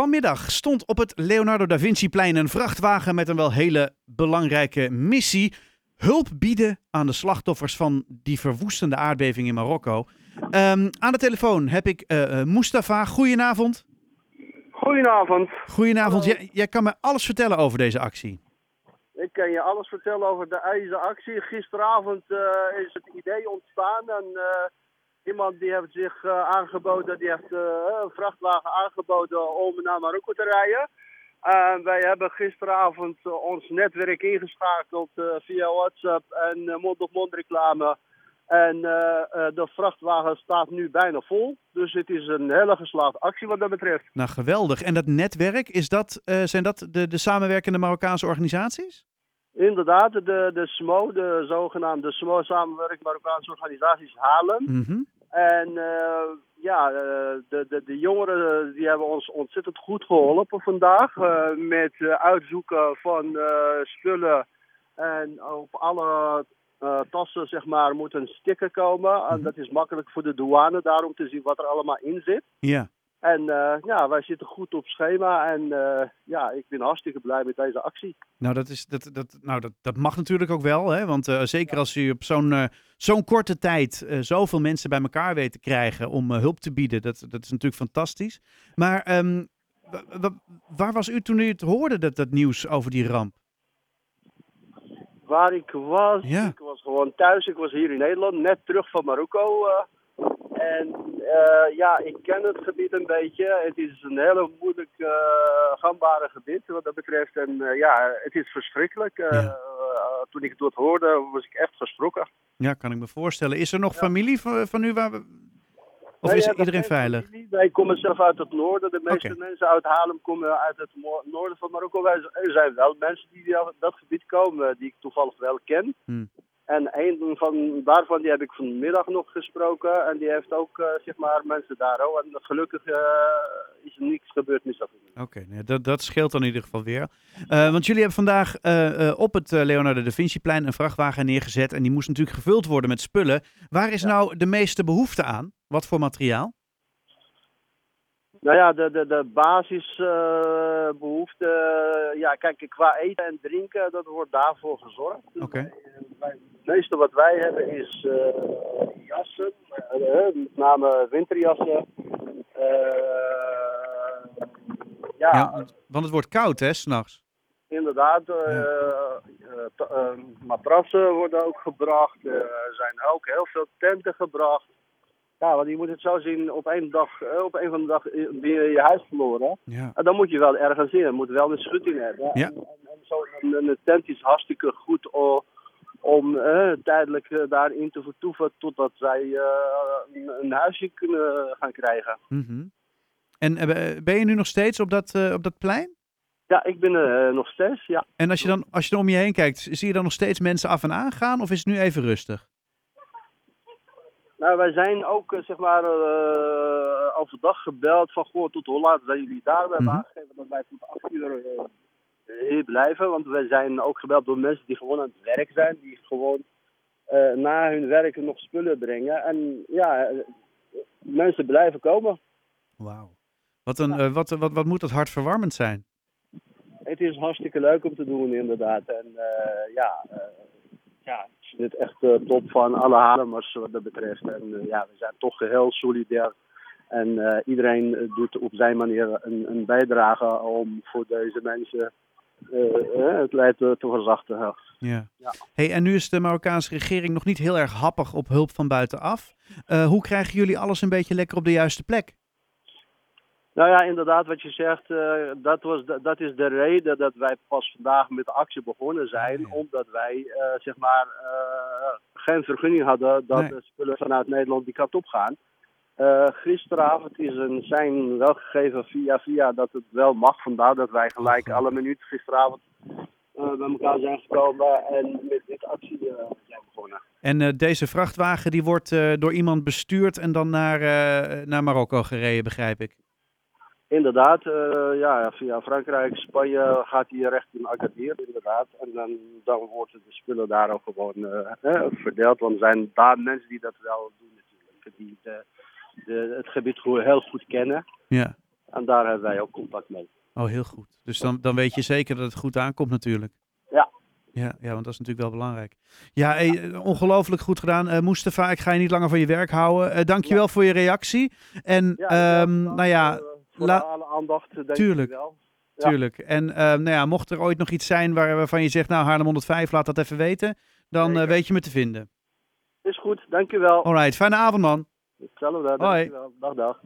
Vanmiddag stond op het Leonardo da Vinci-plein een vrachtwagen met een wel hele belangrijke missie. Hulp bieden aan de slachtoffers van die verwoestende aardbeving in Marokko. Ehm, aan de telefoon heb ik uh, Mustafa. Goedenavond. Goedenavond. Goedenavond. Jij, jij kan me alles vertellen over deze actie. Ik kan je alles vertellen over de IJzeractie. Gisteravond uh, is het idee ontstaan en uh, iemand die heeft zich uh, aangeboden, die heeft een vrachtwagen aangeboden om naar Marokko te rijden. wij hebben gisteravond ons netwerk ingeschakeld via WhatsApp en mond-op-mond reclame. En de vrachtwagen staat nu bijna vol. Dus het is een hele geslaagde actie wat dat betreft. Nou, geweldig. En dat netwerk, is dat, zijn dat de, de samenwerkende Marokkaanse organisaties? Inderdaad, de, de SMO, de zogenaamde SMO, Samenwerking Marokkaanse Organisaties Halen. Mhm. En uh, ja, de, de, de jongeren die hebben ons ontzettend goed geholpen vandaag. Uh, met uitzoeken van spullen. En op alle tassen zeg maar, moet een sticker komen. En Mhm. dat is makkelijk voor de douane daarom te zien wat er allemaal in zit. Ja. En uh, ja, wij zitten goed op schema en uh, ja, ik ben hartstikke blij met deze actie. Nou, dat, is, dat, dat, nou, dat, dat mag natuurlijk ook wel, hè? want uh, zeker als u op zo'n zo'n korte tijd zoveel mensen bij elkaar weet te krijgen om hulp te bieden, dat, dat is natuurlijk fantastisch. Maar um, waar was u toen u het hoorde, dat, dat nieuws over die ramp? Waar ik was, ja. ik was gewoon thuis, ik was hier in Nederland, net terug van Marokko. En uh, ja, ik ken het gebied een beetje. Het is een hele moeilijk uh, gangbare gebied wat dat betreft. En uh, ja, het is verschrikkelijk. Ja. toen ik het hoorde, was ik echt geschrokken. Ja, kan ik me voorstellen. Is er nog ja. familie van, van u? Waar we... Of nee, is ja, iedereen veilig? Familie. Wij komen zelf uit het noorden. De meeste mensen uit Haarlem komen uit het noorden van Marokko. Er zijn wel mensen die uit dat gebied komen, die ik toevallig wel ken. Hmm. En een van daarvan die heb ik vanmiddag nog gesproken. En die heeft ook uh, zeg maar mensen daar. Oh, en gelukkig uh, is er niks gebeurd mis Oké, okay, nee, dat, dat scheelt dan in ieder geval weer. Uh, want jullie hebben vandaag op het Leonardo da Vinci-plein een vrachtwagen neergezet. En die moest natuurlijk gevuld worden met spullen. Waar is ja. nou de meeste behoefte aan? Wat voor materiaal? Nou ja, de, de, de basisbehoeften. Ja, kijk, qua eten en drinken, dat wordt daarvoor gezorgd. Oké. Okay. Het meeste wat wij hebben is uh, jassen, uh, met name winterjassen. ja, ja, want het wordt koud, hè, s'nachts? Inderdaad, ja. matrassen worden ook gebracht. er zijn ook heel veel tenten gebracht. Ja, want je moet het zo zien, op één dag, op een van de dag ben je je huis verloren. Ja. En dan moet je wel ergens in, je moet wel een schutting hebben. Ja. En, en, en zo een, een, tent is hartstikke goed om, uh, tijdelijk uh, daarin te vertoeven totdat zij uh, een, een, huisje kunnen gaan krijgen. Mm -hmm. En ben je nu nog steeds op dat, op dat plein? Ja, ik ben er nog steeds, ja. En als je, dan, als je dan om je heen kijkt, zie je dan nog steeds mensen af en aan gaan of is het nu even rustig? Nou, wij zijn ook, zeg maar, overdag gebeld van, goh, tot hoe laat zijn jullie daar? We hebben Mhm. aangegeven dat wij tot acht uur hier blijven, want wij zijn ook gebeld door mensen die gewoon aan het werk zijn, die gewoon uh, na hun werk nog spullen brengen. En ja, mensen blijven komen. Wauw. Wat, een, ja. wat, wat, wat moet dat hartverwarmend zijn? Het is hartstikke leuk om te doen, inderdaad. En ja, ja, ik vind het echt top van alle Haarlemmers wat dat betreft. En ja, we zijn toch heel solidair. En iedereen doet op zijn manier een, een, bijdrage om voor deze mensen het lijden te, te verzachten. Ja. ja. Hey, en nu is de Marokkaanse regering nog niet heel erg happig op hulp van buitenaf. hoe krijgen jullie alles een beetje lekker op de juiste plek? Nou ja, inderdaad, wat je zegt, uh, dat, was, dat is de reden dat wij pas vandaag met de actie begonnen zijn. Omdat wij, uh, zeg maar, uh, geen vergunning hadden dat Nee. de spullen vanuit Nederland die kant op gaan. Gisteravond is een zijn wel gegeven via via dat het wel mag. Vandaar dat wij gelijk alle minuten gisteravond bij elkaar zijn gekomen en met dit actie zijn begonnen. En uh, deze vrachtwagen die wordt uh, door iemand bestuurd en dan naar, uh, naar Marokko gereden, begrijp ik. Inderdaad, uh, ja, via Frankrijk, Spanje gaat hij recht in Agadir, inderdaad. En dan, dan worden de spullen daar ook gewoon uh, verdeeld. Want er zijn daar mensen die dat wel doen natuurlijk. Die de, het gebied heel goed kennen. Ja. En daar hebben wij ook contact mee. Oh, heel goed. Dus dan, dan weet je zeker dat het goed aankomt natuurlijk. Ja. Ja, ja, want dat is natuurlijk wel belangrijk. Ja, hey, ongelooflijk goed gedaan. Eh Mustafa, ik ga je niet langer van je werk houden. Eh dankjewel voor je reactie. En Ja, ehm, nou ja, eh, voor la- alle aandacht, denk Tuurlijk. ik wel. Ja. tuurlijk. En ehm, nou ja, mocht er ooit nog iets zijn waar, waarvan je zegt, nou Haarlem 105, laat dat even weten. Dan weet je me te vinden. Is goed, dankjewel. Alright, fijne avond man. Hetzelfde, Hoi. Dag, dag.